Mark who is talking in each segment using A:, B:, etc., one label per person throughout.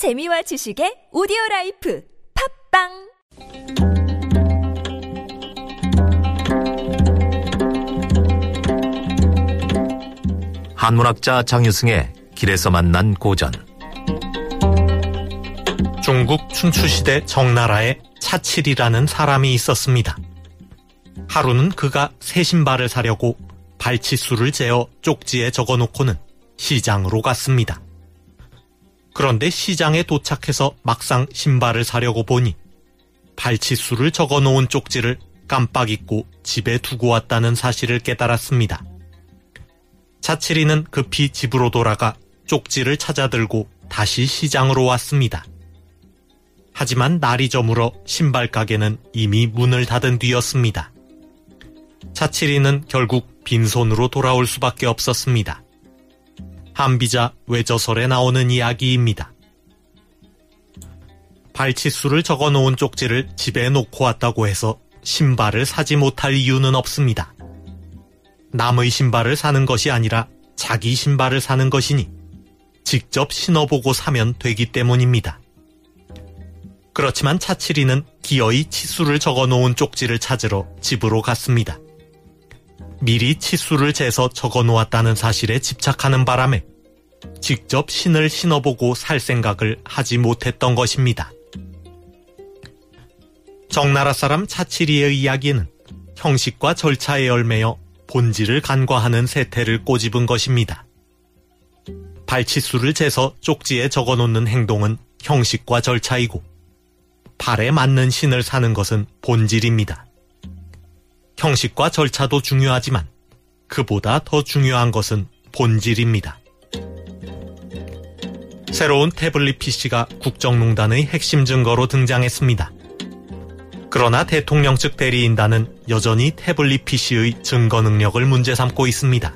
A: 재미와 지식의 오디오 라이프 팟빵
B: 한문학자 장유승의 길에서 만난 고전
C: 중국 춘추시대 정나라에 차치리라는 사람이 있었습니다. 하루는 그가 새 신발을 사려고 발치수를 재어 쪽지에 적어놓고는 시장으로 갔습니다. 그런데 시장에 도착해서 막상 신발을 사려고 보니 발치수를 적어 놓은 쪽지를 깜빡 잊고 집에 두고 왔다는 사실을 깨달았습니다. 차칠이는 급히 집으로 돌아가 쪽지를 찾아들고 다시 시장으로 왔습니다. 하지만 날이 저물어 신발 가게는 이미 문을 닫은 뒤였습니다. 차칠이는 결국 빈손으로 돌아올 수밖에 없었습니다. 한비자 외저설에 나오는 이야기입니다. 발치수를 적어 놓은 쪽지를 집에 놓고 왔다고 해서 신발을 사지 못할 이유는 없습니다. 남의 신발을 사는 것이 아니라 자기 신발을 사는 것이니 직접 신어보고 사면 되기 때문입니다. 그렇지만 차칠이는 기어이 치수를 적어 놓은 쪽지를 찾으러 집으로 갔습니다. 미리 치수를 재서 적어 놓았다는 사실에 집착하는 바람에 직접 신을 신어보고 살 생각을 하지 못했던 것입니다. 정나라 사람 차칠이의 이야기는 형식과 절차에 얽매여 본질을 간과하는 세태를 꼬집은 것입니다. 발치수를 재서 쪽지에 적어 놓는 행동은 형식과 절차이고 발에 맞는 신을 사는 것은 본질입니다. 형식과 절차도 중요하지만 그보다 더 중요한 것은 본질입니다. 새로운 태블릿 PC가 국정농단의 핵심 증거로 등장했습니다. 그러나 대통령 측 대리인단은 여전히 태블릿 PC의 증거 능력을 문제 삼고 있습니다.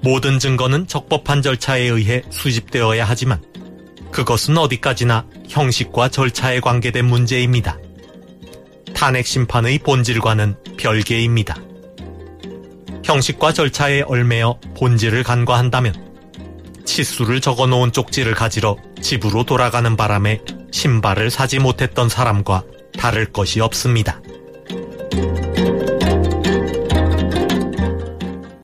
C: 모든 증거는 적법한 절차에 의해 수집되어야 하지만 그것은 어디까지나 형식과 절차에 관계된 문제입니다. 탄핵 심판의 본질과는 별개입니다. 형식과 절차에 얽매여 본질을 간과한다면 치수를 적어 놓은 쪽지를 가지러 집으로 돌아가는 바람에 신발을 사지 못했던 사람과 다를 것이 없습니다.